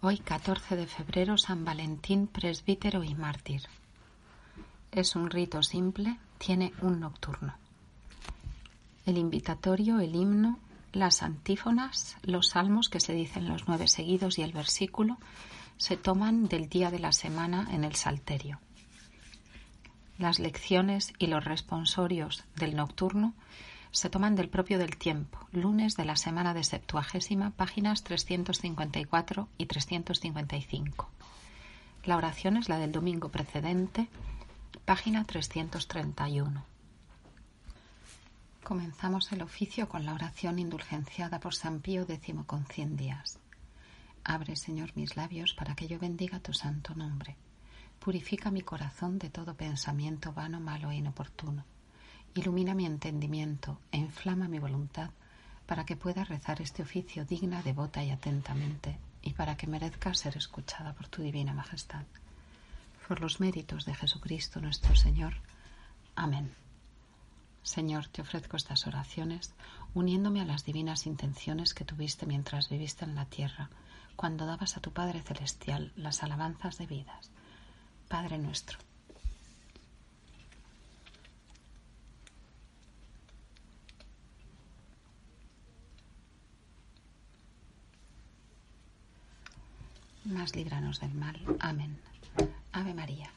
Hoy 14 de febrero San Valentín presbítero y mártir. Es un rito simple, tiene un nocturno. El invitatorio, el himno, las antífonas, los salmos que se dicen los nueve seguidos y el versículo se toman del día de la semana en el Salterio. Las lecciones y los responsorios del nocturno se toman del propio del tiempo, lunes de la semana de Septuagésima, páginas 354 y 355. La oración es la del domingo precedente, página 331. Comenzamos el oficio con la oración indulgenciada por San Pío X con cien días. Abre, Señor, mis labios para que yo bendiga tu santo nombre. Purifica mi corazón de todo pensamiento vano, malo e inoportuno Ilumina mi entendimiento e inflama mi voluntad para que pueda rezar este oficio digna, devota y atentamente, y para que merezca ser escuchada por tu divina majestad. Por los méritos de Jesucristo nuestro Señor. Amén. Señor, te ofrezco estas oraciones uniéndome a las divinas intenciones que tuviste mientras viviste en la tierra, cuando dabas a tu Padre Celestial las alabanzas debidas. Padre nuestro más líbranos del mal. Amén. Ave María.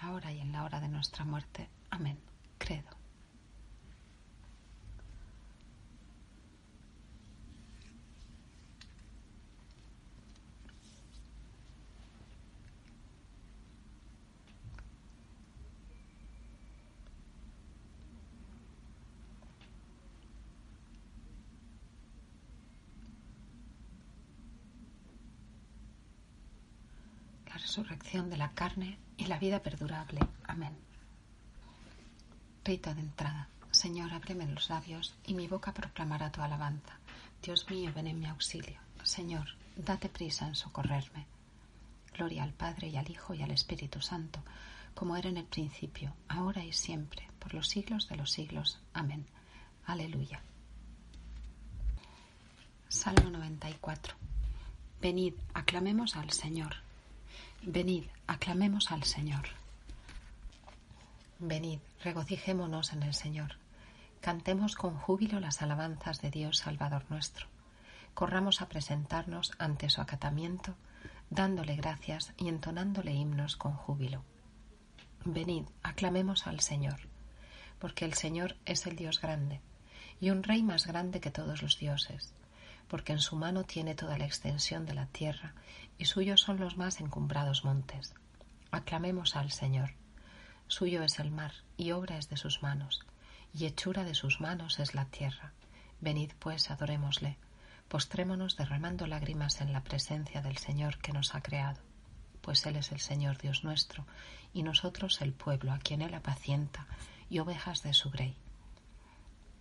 Ahora y en la hora de nuestra muerte. Amén. Credo. Resurrección de la carne y la vida perdurable. Amén. Rito de entrada. Señor, ábreme los labios y mi boca proclamará tu alabanza. Dios mío, ven en mi auxilio. Señor, date prisa en socorrerme. Gloria al Padre y al Hijo y al Espíritu Santo, como era en el principio, ahora y siempre, por los siglos de los siglos. Amén. Aleluya. Salmo 94. Venid, aclamemos al Señor. Venid, aclamemos al Señor. Venid, regocijémonos en el Señor. Cantemos con júbilo las alabanzas de Dios Salvador nuestro. Corramos a presentarnos ante su acatamiento, dándole gracias y entonándole himnos con júbilo. Venid, aclamemos al Señor, porque el Señor es el Dios grande, y un Rey más grande que todos los dioses porque en su mano tiene toda la extensión de la tierra, y suyos son los más encumbrados montes. Aclamemos al Señor. Suyo es el mar, y obra es de sus manos, y hechura de sus manos es la tierra. Venid pues, adorémosle, postrémonos derramando lágrimas en la presencia del Señor que nos ha creado, pues Él es el Señor Dios nuestro, y nosotros el pueblo a quien Él apacienta, y ovejas de su grey.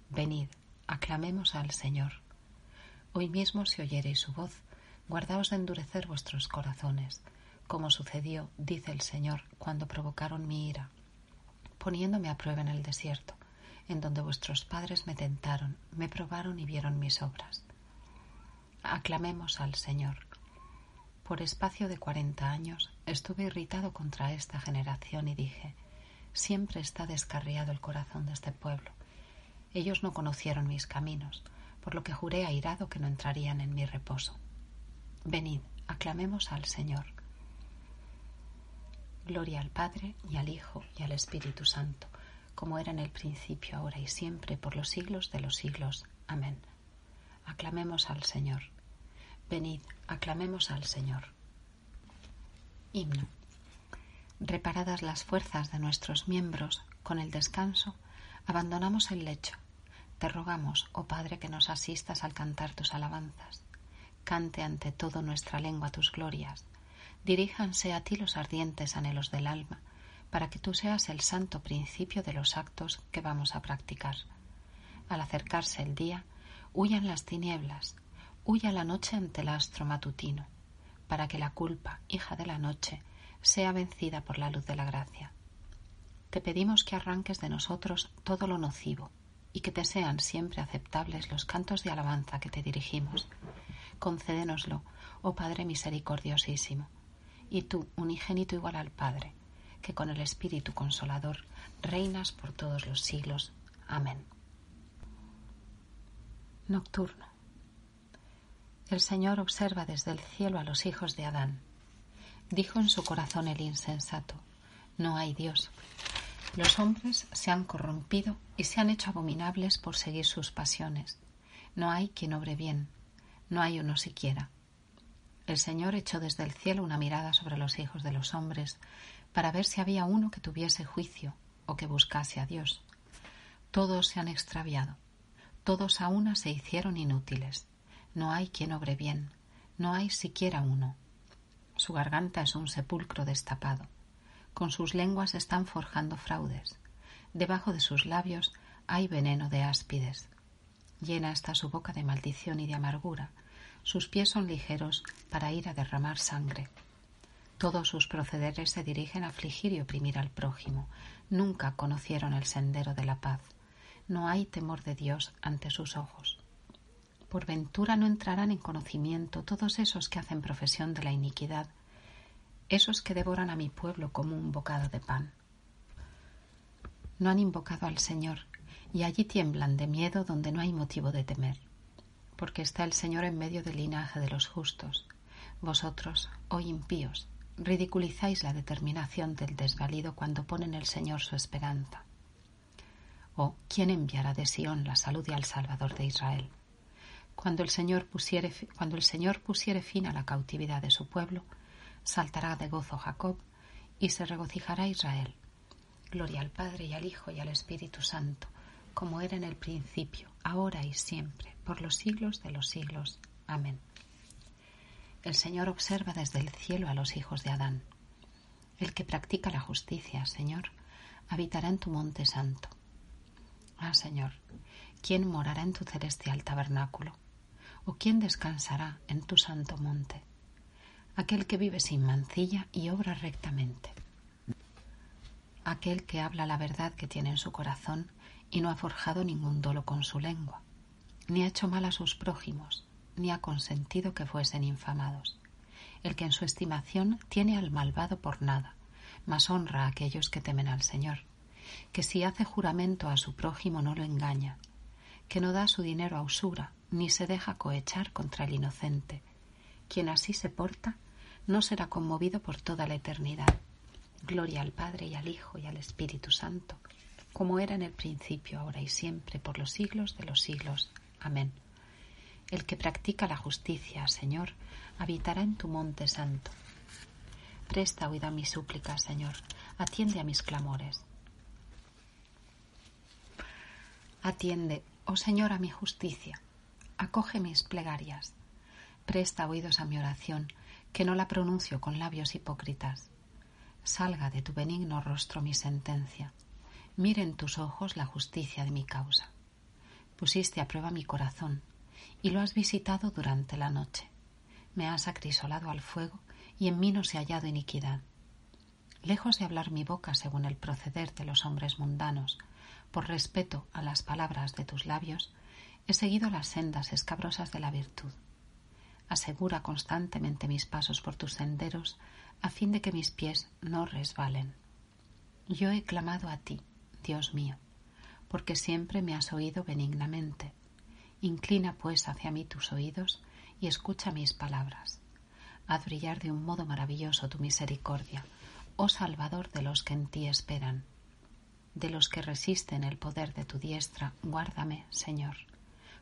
Venid, aclamemos al Señor. Hoy mismo si oyereis su voz, guardaos de endurecer vuestros corazones, como sucedió, dice el Señor, cuando provocaron mi ira, poniéndome a prueba en el desierto, en donde vuestros padres me tentaron, me probaron y vieron mis obras. Aclamemos al Señor. Por espacio de cuarenta años estuve irritado contra esta generación y dije, siempre está descarriado el corazón de este pueblo. Ellos no conocieron mis caminos, por lo que juré airado que no entrarían en mi reposo. Venid, aclamemos al Señor. Gloria al Padre y al Hijo y al Espíritu Santo, como era en el principio, ahora y siempre, por los siglos de los siglos. Amén. Aclamemos al Señor. Venid, aclamemos al Señor. Himno. Reparadas las fuerzas de nuestros miembros con el descanso, abandonamos el lecho te rogamos, oh Padre, que nos asistas al cantar tus alabanzas. Cante ante todo nuestra lengua tus glorias. Diríjanse a ti los ardientes anhelos del alma, para que tú seas el santo principio de los actos que vamos a practicar. Al acercarse el día, huyan las tinieblas, huya la noche ante el astro matutino, para que la culpa, hija de la noche, sea vencida por la luz de la gracia. Te pedimos que arranques de nosotros todo lo nocivo y que te sean siempre aceptables los cantos de alabanza que te dirigimos. Concédenoslo, oh Padre misericordiosísimo, y tú, unigénito igual al Padre, que con el Espíritu Consolador reinas por todos los siglos. Amén. Nocturno. El Señor observa desde el cielo a los hijos de Adán. Dijo en su corazón el insensato, no hay Dios. Los hombres se han corrompido y se han hecho abominables por seguir sus pasiones. No hay quien obre bien, no hay uno siquiera. El Señor echó desde el cielo una mirada sobre los hijos de los hombres para ver si había uno que tuviese juicio o que buscase a Dios. Todos se han extraviado, todos a una se hicieron inútiles. No hay quien obre bien, no hay siquiera uno. Su garganta es un sepulcro destapado. Con sus lenguas están forjando fraudes. Debajo de sus labios hay veneno de áspides. Llena está su boca de maldición y de amargura. Sus pies son ligeros para ir a derramar sangre. Todos sus procederes se dirigen a afligir y oprimir al prójimo. Nunca conocieron el sendero de la paz. No hay temor de Dios ante sus ojos. Por ventura no entrarán en conocimiento todos esos que hacen profesión de la iniquidad, esos que devoran a mi pueblo como un bocado de pan. No han invocado al Señor, y allí tiemblan de miedo donde no hay motivo de temer, porque está el Señor en medio del linaje de los justos. Vosotros, oh impíos, ridiculizáis la determinación del desvalido cuando pone en el Señor su esperanza. Oh, ¿quién enviará de Sión la salud y al Salvador de Israel? Cuando el, Señor pusiere, cuando el Señor pusiere fin a la cautividad de su pueblo, saltará de gozo Jacob y se regocijará Israel. Gloria al Padre y al Hijo y al Espíritu Santo, como era en el principio, ahora y siempre, por los siglos de los siglos. Amén. El Señor observa desde el cielo a los hijos de Adán. El que practica la justicia, Señor, habitará en tu monte santo. Ah, Señor, ¿quién morará en tu celestial tabernáculo? ¿O quién descansará en tu santo monte? Aquel que vive sin mancilla y obra rectamente. Aquel que habla la verdad que tiene en su corazón y no ha forjado ningún dolo con su lengua, ni ha hecho mal a sus prójimos, ni ha consentido que fuesen infamados. El que en su estimación tiene al malvado por nada, mas honra a aquellos que temen al Señor, que si hace juramento a su prójimo no lo engaña, que no da su dinero a usura, ni se deja cohechar contra el inocente. Quien así se porta no será conmovido por toda la eternidad. Gloria al Padre y al Hijo y al Espíritu Santo, como era en el principio, ahora y siempre, por los siglos de los siglos. Amén. El que practica la justicia, Señor, habitará en tu monte santo. Presta oída a mis súplicas, Señor, atiende a mis clamores. Atiende, oh Señor, a mi justicia acoge mis plegarias. Presta oídos a mi oración, que no la pronuncio con labios hipócritas. Salga de tu benigno rostro mi sentencia. Mire en tus ojos la justicia de mi causa. Pusiste a prueba mi corazón y lo has visitado durante la noche. Me has acrisolado al fuego y en mí no se ha hallado iniquidad. Lejos de hablar mi boca según el proceder de los hombres mundanos, por respeto a las palabras de tus labios, He seguido las sendas escabrosas de la virtud. Asegura constantemente mis pasos por tus senderos a fin de que mis pies no resbalen. Yo he clamado a ti, Dios mío, porque siempre me has oído benignamente. Inclina pues hacia mí tus oídos y escucha mis palabras. Haz brillar de un modo maravilloso tu misericordia, oh Salvador de los que en ti esperan. De los que resisten el poder de tu diestra, guárdame, Señor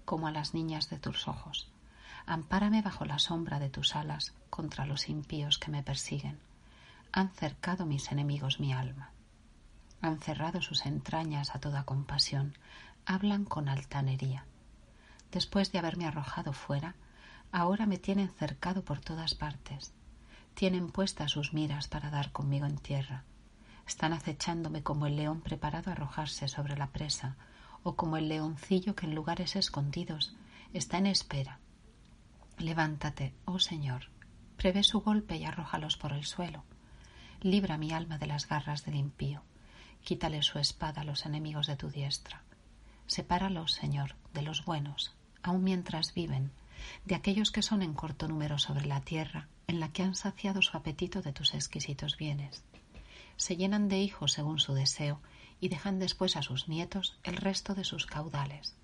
como a las niñas de tus ojos. Ampárame bajo la sombra de tus alas contra los impíos que me persiguen. Han cercado mis enemigos mi alma. Han cerrado sus entrañas a toda compasión. Hablan con altanería. Después de haberme arrojado fuera, ahora me tienen cercado por todas partes. Tienen puestas sus miras para dar conmigo en tierra. Están acechándome como el león preparado a arrojarse sobre la presa, o como el leoncillo que en lugares escondidos está en espera. Levántate, oh Señor, prevé su golpe y arrójalos por el suelo. libra mi alma de las garras del impío, quítale su espada a los enemigos de tu diestra. Sepáralos, Señor, de los buenos, aun mientras viven, de aquellos que son en corto número sobre la tierra, en la que han saciado su apetito de tus exquisitos bienes. Se llenan de hijos según su deseo y dejan después a sus nietos el resto de sus caudales.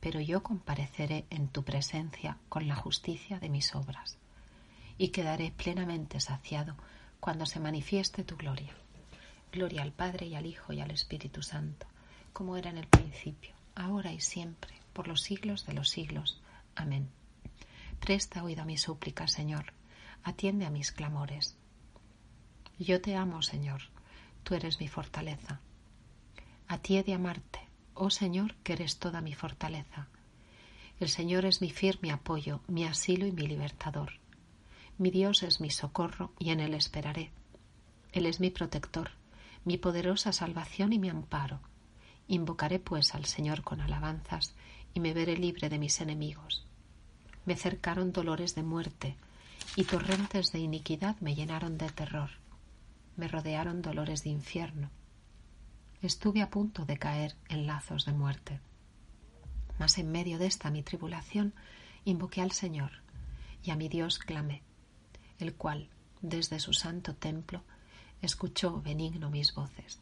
Pero yo compareceré en tu presencia con la justicia de mis obras, y quedaré plenamente saciado cuando se manifieste tu gloria. Gloria al Padre y al Hijo y al Espíritu Santo, como era en el principio, ahora y siempre, por los siglos de los siglos. Amén. Presta oído a mi súplica, Señor, atiende a mis clamores. Yo te amo, Señor, tú eres mi fortaleza. A ti he de amarte, oh Señor, que eres toda mi fortaleza. El Señor es mi firme apoyo, mi asilo y mi libertador. Mi Dios es mi socorro y en Él esperaré. Él es mi protector, mi poderosa salvación y mi amparo. Invocaré pues al Señor con alabanzas y me veré libre de mis enemigos. Me cercaron dolores de muerte y torrentes de iniquidad me llenaron de terror. Me rodearon dolores de infierno. Estuve a punto de caer en lazos de muerte. Mas en medio de esta mi tribulación invoqué al Señor y a mi Dios clamé, el cual, desde su santo templo, escuchó benigno mis voces,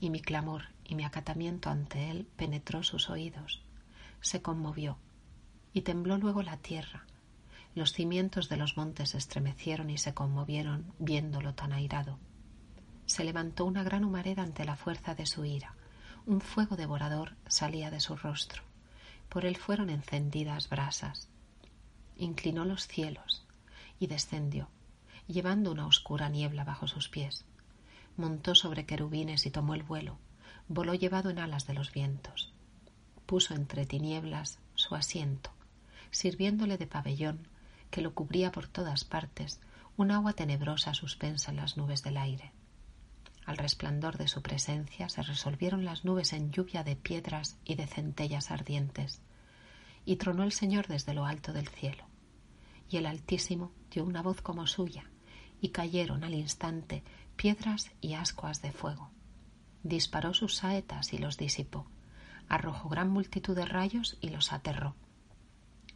y mi clamor y mi acatamiento ante él penetró sus oídos. Se conmovió, y tembló luego la tierra. Los cimientos de los montes estremecieron y se conmovieron viéndolo tan airado. Se levantó una gran humareda ante la fuerza de su ira. Un fuego devorador salía de su rostro. Por él fueron encendidas brasas. Inclinó los cielos y descendió, llevando una oscura niebla bajo sus pies. Montó sobre querubines y tomó el vuelo. Voló llevado en alas de los vientos. Puso entre tinieblas su asiento, sirviéndole de pabellón que lo cubría por todas partes, un agua tenebrosa suspensa en las nubes del aire. Al resplandor de su presencia se resolvieron las nubes en lluvia de piedras y de centellas ardientes, y tronó el Señor desde lo alto del cielo. Y el Altísimo dio una voz como suya, y cayeron al instante piedras y ascuas de fuego. Disparó sus saetas y los disipó, arrojó gran multitud de rayos y los aterró.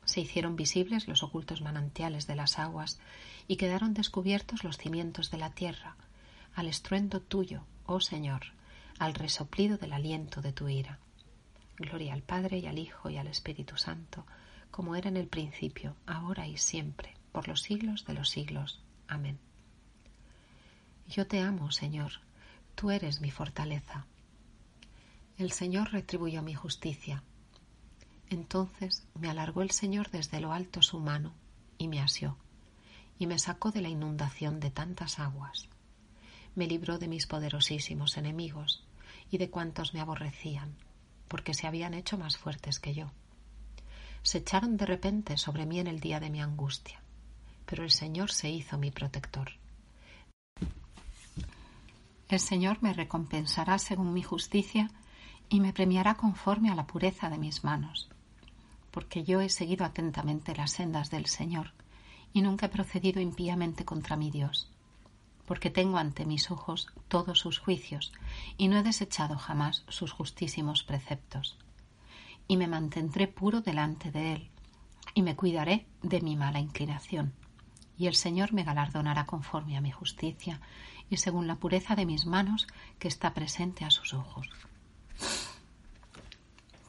Se hicieron visibles los ocultos manantiales de las aguas y quedaron descubiertos los cimientos de la tierra, al estruendo tuyo, oh Señor, al resoplido del aliento de tu ira. Gloria al Padre y al Hijo y al Espíritu Santo, como era en el principio, ahora y siempre, por los siglos de los siglos. Amén. Yo te amo, Señor, tú eres mi fortaleza. El Señor retribuyó mi justicia. Entonces me alargó el Señor desde lo alto su mano y me asió, y me sacó de la inundación de tantas aguas. Me libró de mis poderosísimos enemigos y de cuantos me aborrecían, porque se habían hecho más fuertes que yo. Se echaron de repente sobre mí en el día de mi angustia, pero el Señor se hizo mi protector. El Señor me recompensará según mi justicia y me premiará conforme a la pureza de mis manos, porque yo he seguido atentamente las sendas del Señor y nunca he procedido impíamente contra mi Dios, porque tengo ante mis ojos todos sus juicios y no he desechado jamás sus justísimos preceptos, y me mantendré puro delante de Él y me cuidaré de mi mala inclinación y el Señor me galardonará conforme a mi justicia y según la pureza de mis manos que está presente a sus ojos.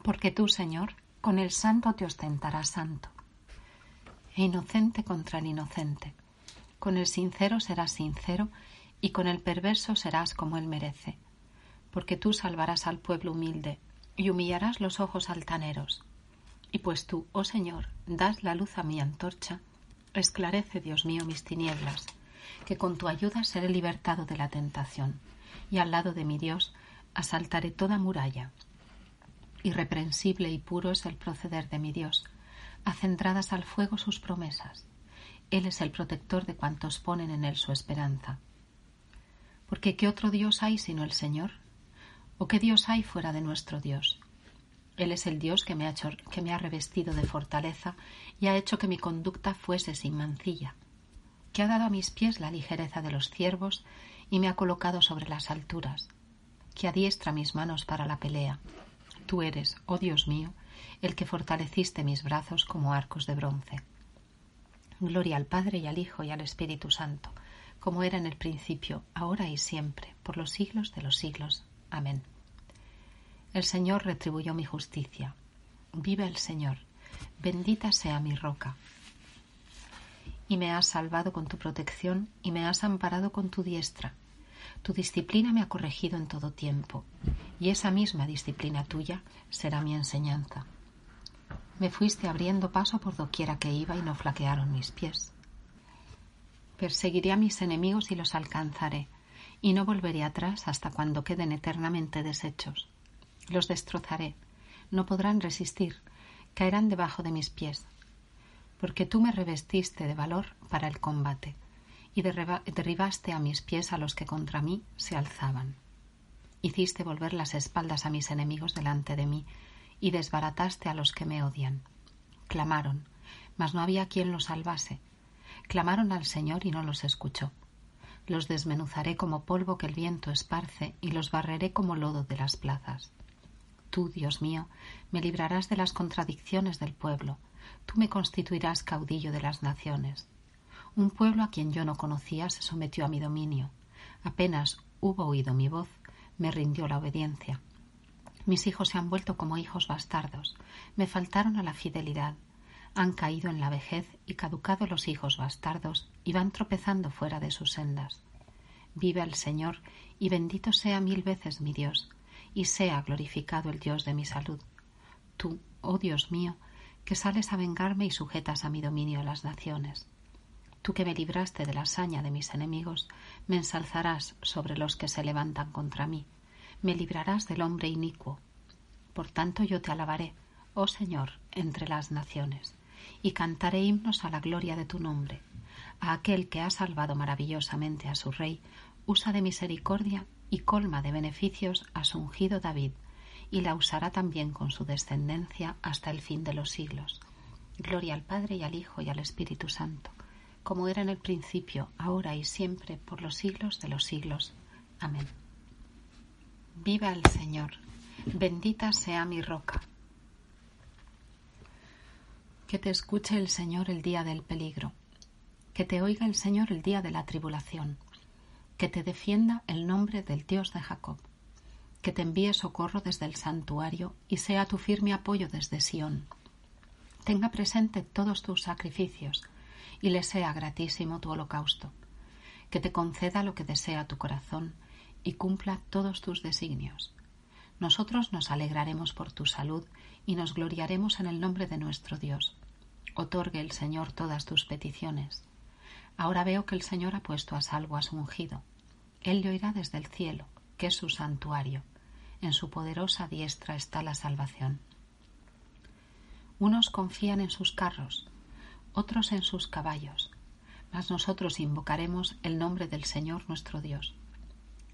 Porque tú, Señor, con el santo te ostentarás santo, e inocente contra el inocente. Con el sincero serás sincero, y con el perverso serás como él merece. Porque tú salvarás al pueblo humilde, y humillarás los ojos altaneros. Y pues tú, oh Señor, das la luz a mi antorcha, esclarece, Dios mío, mis tinieblas que con tu ayuda seré libertado de la tentación, y al lado de mi Dios asaltaré toda muralla. Irreprensible y puro es el proceder de mi Dios, acendradas al fuego sus promesas. Él es el protector de cuantos ponen en él su esperanza. Porque ¿qué otro Dios hay sino el Señor? ¿O qué Dios hay fuera de nuestro Dios? Él es el Dios que me, ha que me ha revestido de fortaleza y ha hecho que mi conducta fuese sin mancilla que ha dado a mis pies la ligereza de los ciervos y me ha colocado sobre las alturas, que adiestra mis manos para la pelea. Tú eres, oh Dios mío, el que fortaleciste mis brazos como arcos de bronce. Gloria al Padre y al Hijo y al Espíritu Santo, como era en el principio, ahora y siempre, por los siglos de los siglos. Amén. El Señor retribuyó mi justicia. Vive el Señor. Bendita sea mi roca. Y me has salvado con tu protección y me has amparado con tu diestra. Tu disciplina me ha corregido en todo tiempo, y esa misma disciplina tuya será mi enseñanza. Me fuiste abriendo paso por doquiera que iba y no flaquearon mis pies. Perseguiré a mis enemigos y los alcanzaré, y no volveré atrás hasta cuando queden eternamente deshechos. Los destrozaré, no podrán resistir, caerán debajo de mis pies, porque tú me revestiste de valor para el combate y derribaste a mis pies a los que contra mí se alzaban. Hiciste volver las espaldas a mis enemigos delante de mí y desbarataste a los que me odian. Clamaron, mas no había quien los salvase. Clamaron al Señor y no los escuchó. Los desmenuzaré como polvo que el viento esparce y los barreré como lodo de las plazas. Tú, Dios mío, me librarás de las contradicciones del pueblo, tú me constituirás caudillo de las naciones. Un pueblo a quien yo no conocía se sometió a mi dominio. Apenas hubo oído mi voz, me rindió la obediencia. Mis hijos se han vuelto como hijos bastardos, me faltaron a la fidelidad, han caído en la vejez y caducado los hijos bastardos y van tropezando fuera de sus sendas. Vive el Señor y bendito sea mil veces mi Dios, y sea glorificado el Dios de mi salud. Tú, oh Dios mío, que sales a vengarme y sujetas a mi dominio las naciones. Tú que me libraste de la saña de mis enemigos, me ensalzarás sobre los que se levantan contra mí, me librarás del hombre inicuo. Por tanto yo te alabaré, oh Señor, entre las naciones, y cantaré himnos a la gloria de tu nombre. A aquel que ha salvado maravillosamente a su rey, usa de misericordia y colma de beneficios a su ungido David, y la usará también con su descendencia hasta el fin de los siglos. Gloria al Padre y al Hijo y al Espíritu Santo, como era en el principio, ahora y siempre, por los siglos de los siglos. Amén. Viva el Señor, bendita sea mi roca. Que te escuche el Señor el día del peligro, que te oiga el Señor el día de la tribulación. Que te defienda el nombre del Dios de Jacob, que te envíe socorro desde el santuario y sea tu firme apoyo desde Sión. Tenga presente todos tus sacrificios y le sea gratísimo tu holocausto, que te conceda lo que desea tu corazón y cumpla todos tus designios. Nosotros nos alegraremos por tu salud y nos gloriaremos en el nombre de nuestro Dios. Otorgue el Señor todas tus peticiones. Ahora veo que el Señor ha puesto a salvo a su ungido él le oirá desde el cielo, que es su santuario. En su poderosa diestra está la salvación. Unos confían en sus carros, otros en sus caballos, mas nosotros invocaremos el nombre del Señor nuestro Dios.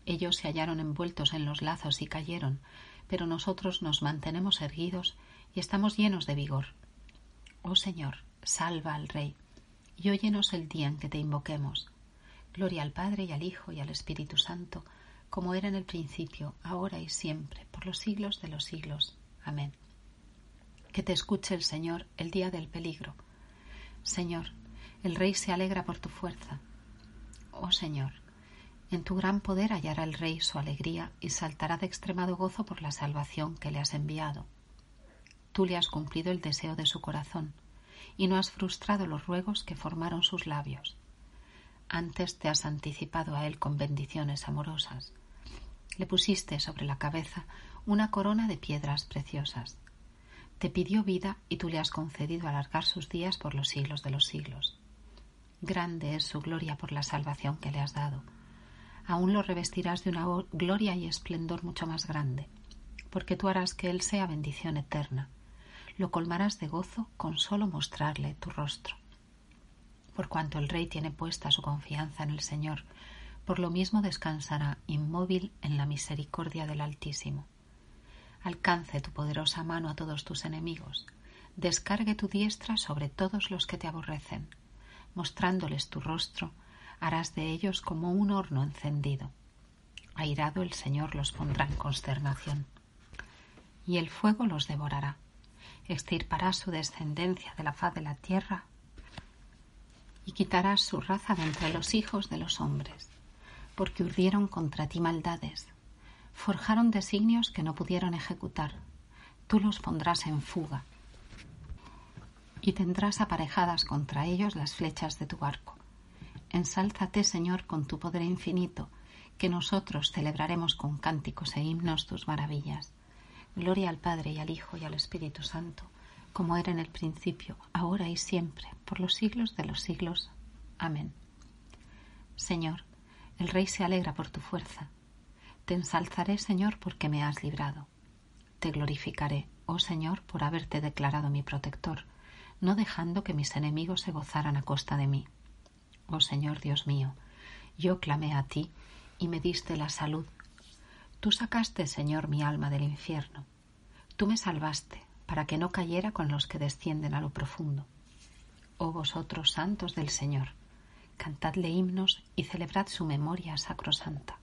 Ellos se hallaron envueltos en los lazos y cayeron, pero nosotros nos mantenemos erguidos y estamos llenos de vigor. Oh Señor, salva al Rey, y óyenos el día en que te invoquemos. Gloria al Padre y al Hijo y al Espíritu Santo, como era en el principio, ahora y siempre, por los siglos de los siglos. Amén. Que te escuche el Señor el día del peligro. Señor, el Rey se alegra por tu fuerza. Oh Señor, en tu gran poder hallará el Rey su alegría y saltará de extremado gozo por la salvación que le has enviado. Tú le has cumplido el deseo de su corazón y no has frustrado los ruegos que formaron sus labios antes te has anticipado a él con bendiciones amorosas. Le pusiste sobre la cabeza una corona de piedras preciosas. Te pidió vida y tú le has concedido alargar sus días por los siglos de los siglos. Grande es su gloria por la salvación que le has dado. Aún lo revestirás de una gloria y esplendor mucho más grande, porque tú harás que él sea bendición eterna. Lo colmarás de gozo con solo mostrarle tu rostro por cuanto el Rey tiene puesta su confianza en el Señor, por lo mismo descansará inmóvil en la misericordia del Altísimo. Alcance tu poderosa mano a todos tus enemigos, descargue tu diestra sobre todos los que te aborrecen, mostrándoles tu rostro, harás de ellos como un horno encendido. Airado el Señor los pondrá en consternación. Y el fuego los devorará. Extirpará su descendencia de la faz de la tierra y quitarás su raza de entre los hijos de los hombres, porque urdieron contra ti maldades, forjaron designios que no pudieron ejecutar. Tú los pondrás en fuga y tendrás aparejadas contra ellos las flechas de tu barco. Ensálzate, Señor, con tu poder infinito, que nosotros celebraremos con cánticos e himnos tus maravillas. Gloria al Padre y al Hijo y al Espíritu Santo, como era en el principio, ahora y siempre, por los siglos de los siglos. Amén. Señor, el Rey se alegra por tu fuerza. Te ensalzaré, Señor, porque me has librado. Te glorificaré, oh Señor, por haberte declarado mi protector no dejando que mis enemigos se gozaran a costa de mí. Oh Señor Dios mío, yo clamé a ti y me diste la salud. Tú sacaste, Señor, mi alma del infierno. Tú me salvaste para que no cayera con los que descienden a lo profundo. Oh vosotros santos del Señor, cantadle himnos y celebrad su memoria sacrosanta,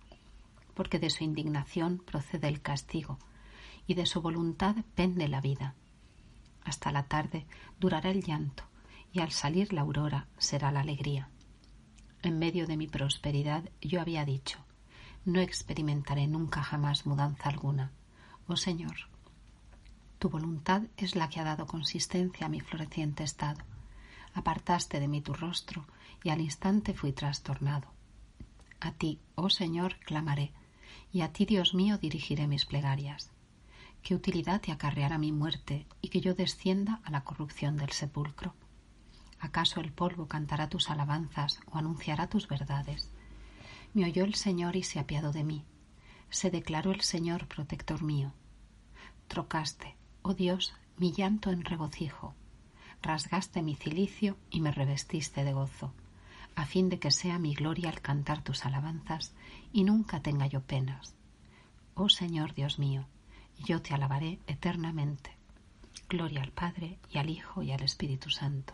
porque de su indignación procede el castigo y de su voluntad pende la vida hasta la tarde durará el llanto y al salir la aurora será la alegría. En medio de mi prosperidad yo había dicho, no experimentaré nunca jamás mudanza alguna. Oh Señor, tu voluntad es la que ha dado consistencia a mi floreciente estado. Apartaste de mí tu rostro y al instante fui trastornado. A ti, oh Señor, clamaré, y a ti, Dios mío, dirigiré mis plegarias. ¿Qué utilidad te acarreará mi muerte y que yo descienda a la corrupción del sepulcro? ¿Acaso el polvo cantará tus alabanzas o anunciará tus verdades? Me oyó el Señor y se apiadó de mí. Se declaró el Señor protector mío. Trocaste, oh Dios, mi llanto en regocijo. Rasgaste mi cilicio y me revestiste de gozo, a fin de que sea mi gloria al cantar tus alabanzas y nunca tenga yo penas. Oh Señor Dios mío, yo te alabaré eternamente. Gloria al Padre y al Hijo y al Espíritu Santo,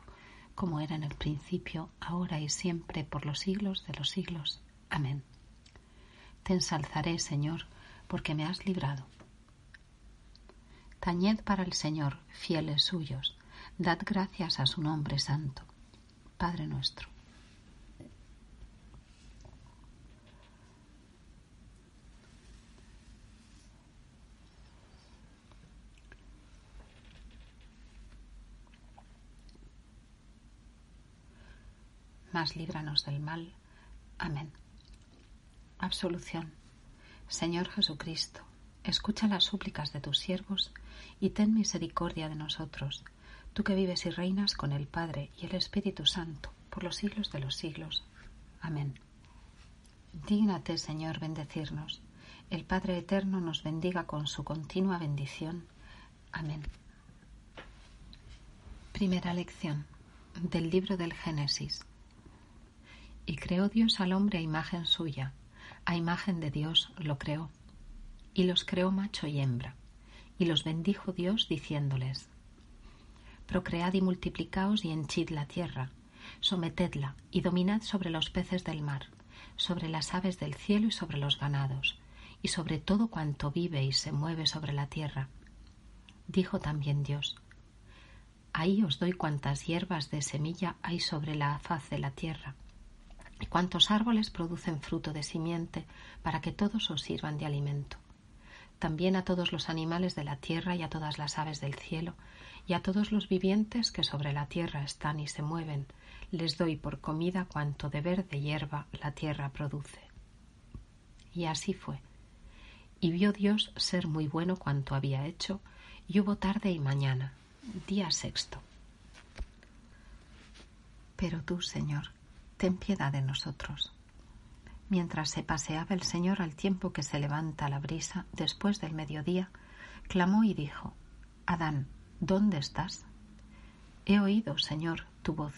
como era en el principio, ahora y siempre, por los siglos de los siglos. Amén. Te ensalzaré, Señor, porque me has librado. Tañed para el Señor, fieles suyos, dad gracias a su nombre santo. Padre nuestro mas líbranos del mal. Amén. Absolución. Señor Jesucristo, escucha las súplicas de tus siervos y ten misericordia de nosotros, tú que vives y reinas con el Padre y el Espíritu Santo, por los siglos de los siglos. Amén. Dígnate, Señor, bendecirnos. El Padre Eterno nos bendiga con su continua bendición. Amén. Primera lección del libro del Génesis. Y creó Dios al hombre a imagen suya, a imagen de Dios lo creó, y los creó macho y hembra, y los bendijo Dios diciéndoles, Procread y multiplicaos y henchid la tierra, sometedla y dominad sobre los peces del mar, sobre las aves del cielo y sobre los ganados, y sobre todo cuanto vive y se mueve sobre la tierra. Dijo también Dios, Ahí os doy cuantas hierbas de semilla hay sobre la faz de la tierra, y cuantos árboles producen fruto de simiente, para que todos os sirvan de alimento. También a todos los animales de la tierra y a todas las aves del cielo, y a todos los vivientes que sobre la tierra están y se mueven, les doy por comida cuanto de verde hierba la tierra produce. Y así fue. Y vio Dios ser muy bueno cuanto había hecho, y hubo tarde y mañana, día sexto. Pero tú, Señor, ten piedad de nosotros. Mientras se paseaba el Señor al tiempo que se levanta la brisa después del mediodía, clamó y dijo, Adán, ¿dónde estás? He oído, Señor, tu voz,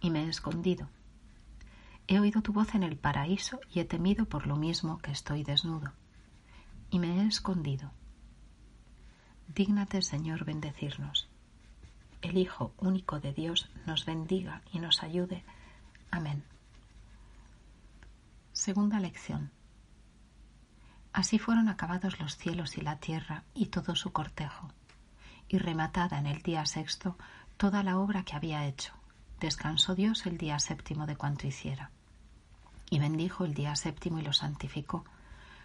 y me he escondido. He oído tu voz en el paraíso y he temido por lo mismo que estoy desnudo, y me he escondido. Dígnate, Señor, bendecirnos. El Hijo único de Dios nos bendiga y nos ayude Amén. Segunda lección. Así fueron acabados los cielos y la tierra y todo su cortejo, y rematada en el día sexto toda la obra que había hecho. Descansó Dios el día séptimo de cuanto hiciera. Y bendijo el día séptimo y lo santificó,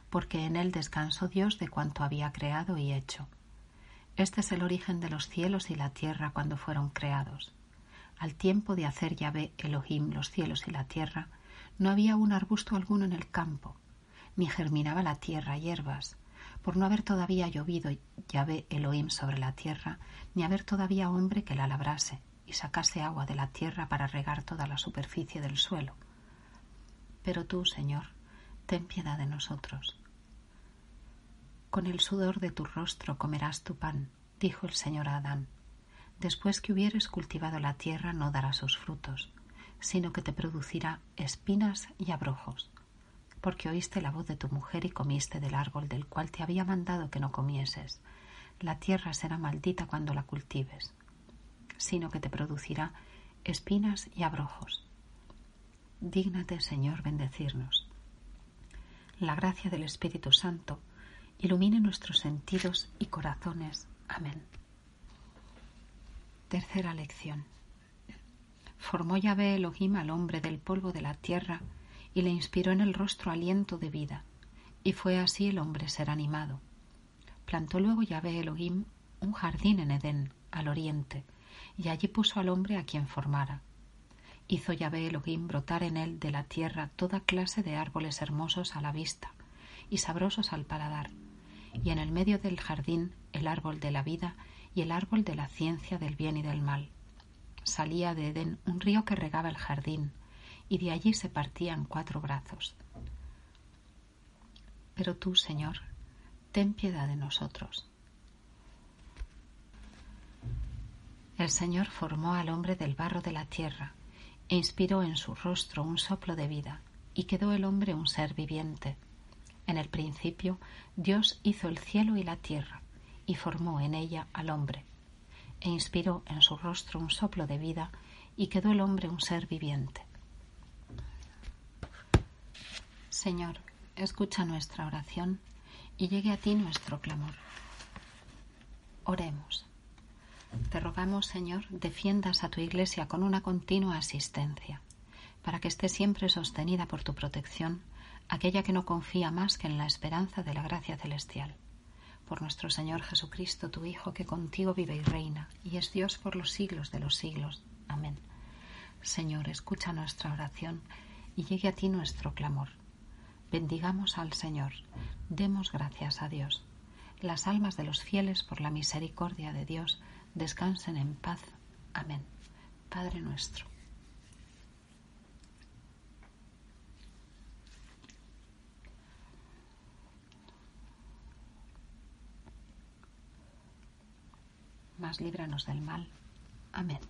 porque en él descansó Dios de cuanto había creado y hecho. Este es el origen de los cielos y la tierra cuando fueron creados. Al tiempo de hacer Yahvé Elohim los cielos y la tierra, no había un arbusto alguno en el campo, ni germinaba la tierra hierbas, por no haber todavía llovido Yahvé Elohim sobre la tierra, ni haber todavía hombre que la labrase y sacase agua de la tierra para regar toda la superficie del suelo. Pero tú, Señor, ten piedad de nosotros. Con el sudor de tu rostro comerás tu pan, dijo el Señor a Adán. Después que hubieres cultivado la tierra no dará sus frutos sino que te producirá espinas y abrojos, porque oíste la voz de tu mujer y comiste del árbol del cual te había mandado que no comieses. La tierra será maldita cuando la cultives, sino que te producirá espinas y abrojos. Dígnate, Señor, bendecirnos. La gracia del Espíritu Santo ilumine nuestros sentidos y corazones. Amén. Tercera lección formó Yahvé Elohim al hombre del polvo de la tierra y le inspiró en el rostro aliento de vida, y fue así el hombre ser animado. Plantó luego Yahvé Elohim un jardín en Edén, al oriente, y allí puso al hombre a quien formara. Hizo Yahvé Elohim brotar en él de la tierra toda clase de árboles hermosos a la vista y sabrosos al paladar, y en el medio del jardín el árbol de la vida y el árbol de la ciencia del bien y del mal salía de Edén un río que regaba el jardín, y de allí se partían cuatro brazos. Pero tú, Señor, ten piedad de nosotros. El Señor formó al hombre del barro de la tierra, e inspiró en su rostro un soplo de vida, y quedó el hombre un ser viviente. En el principio Dios hizo el cielo y la tierra, y formó en ella al hombre e inspiró en su rostro un soplo de vida y quedó el hombre un ser viviente. Señor, escucha nuestra oración y llegue a ti nuestro clamor. Oremos. Te rogamos, Señor, defiendas a tu Iglesia con una continua asistencia, para que esté siempre sostenida por tu protección, aquella que no confía más que en la esperanza de la gracia celestial por nuestro Señor Jesucristo, tu Hijo, que contigo vive y reina, y es Dios por los siglos de los siglos. Amén. Señor, escucha nuestra oración y llegue a ti nuestro clamor. Bendigamos al Señor, demos gracias a Dios. Las almas de los fieles, por la misericordia de Dios, descansen en paz. Amén. Padre nuestro mas líbranos del mal. Amén.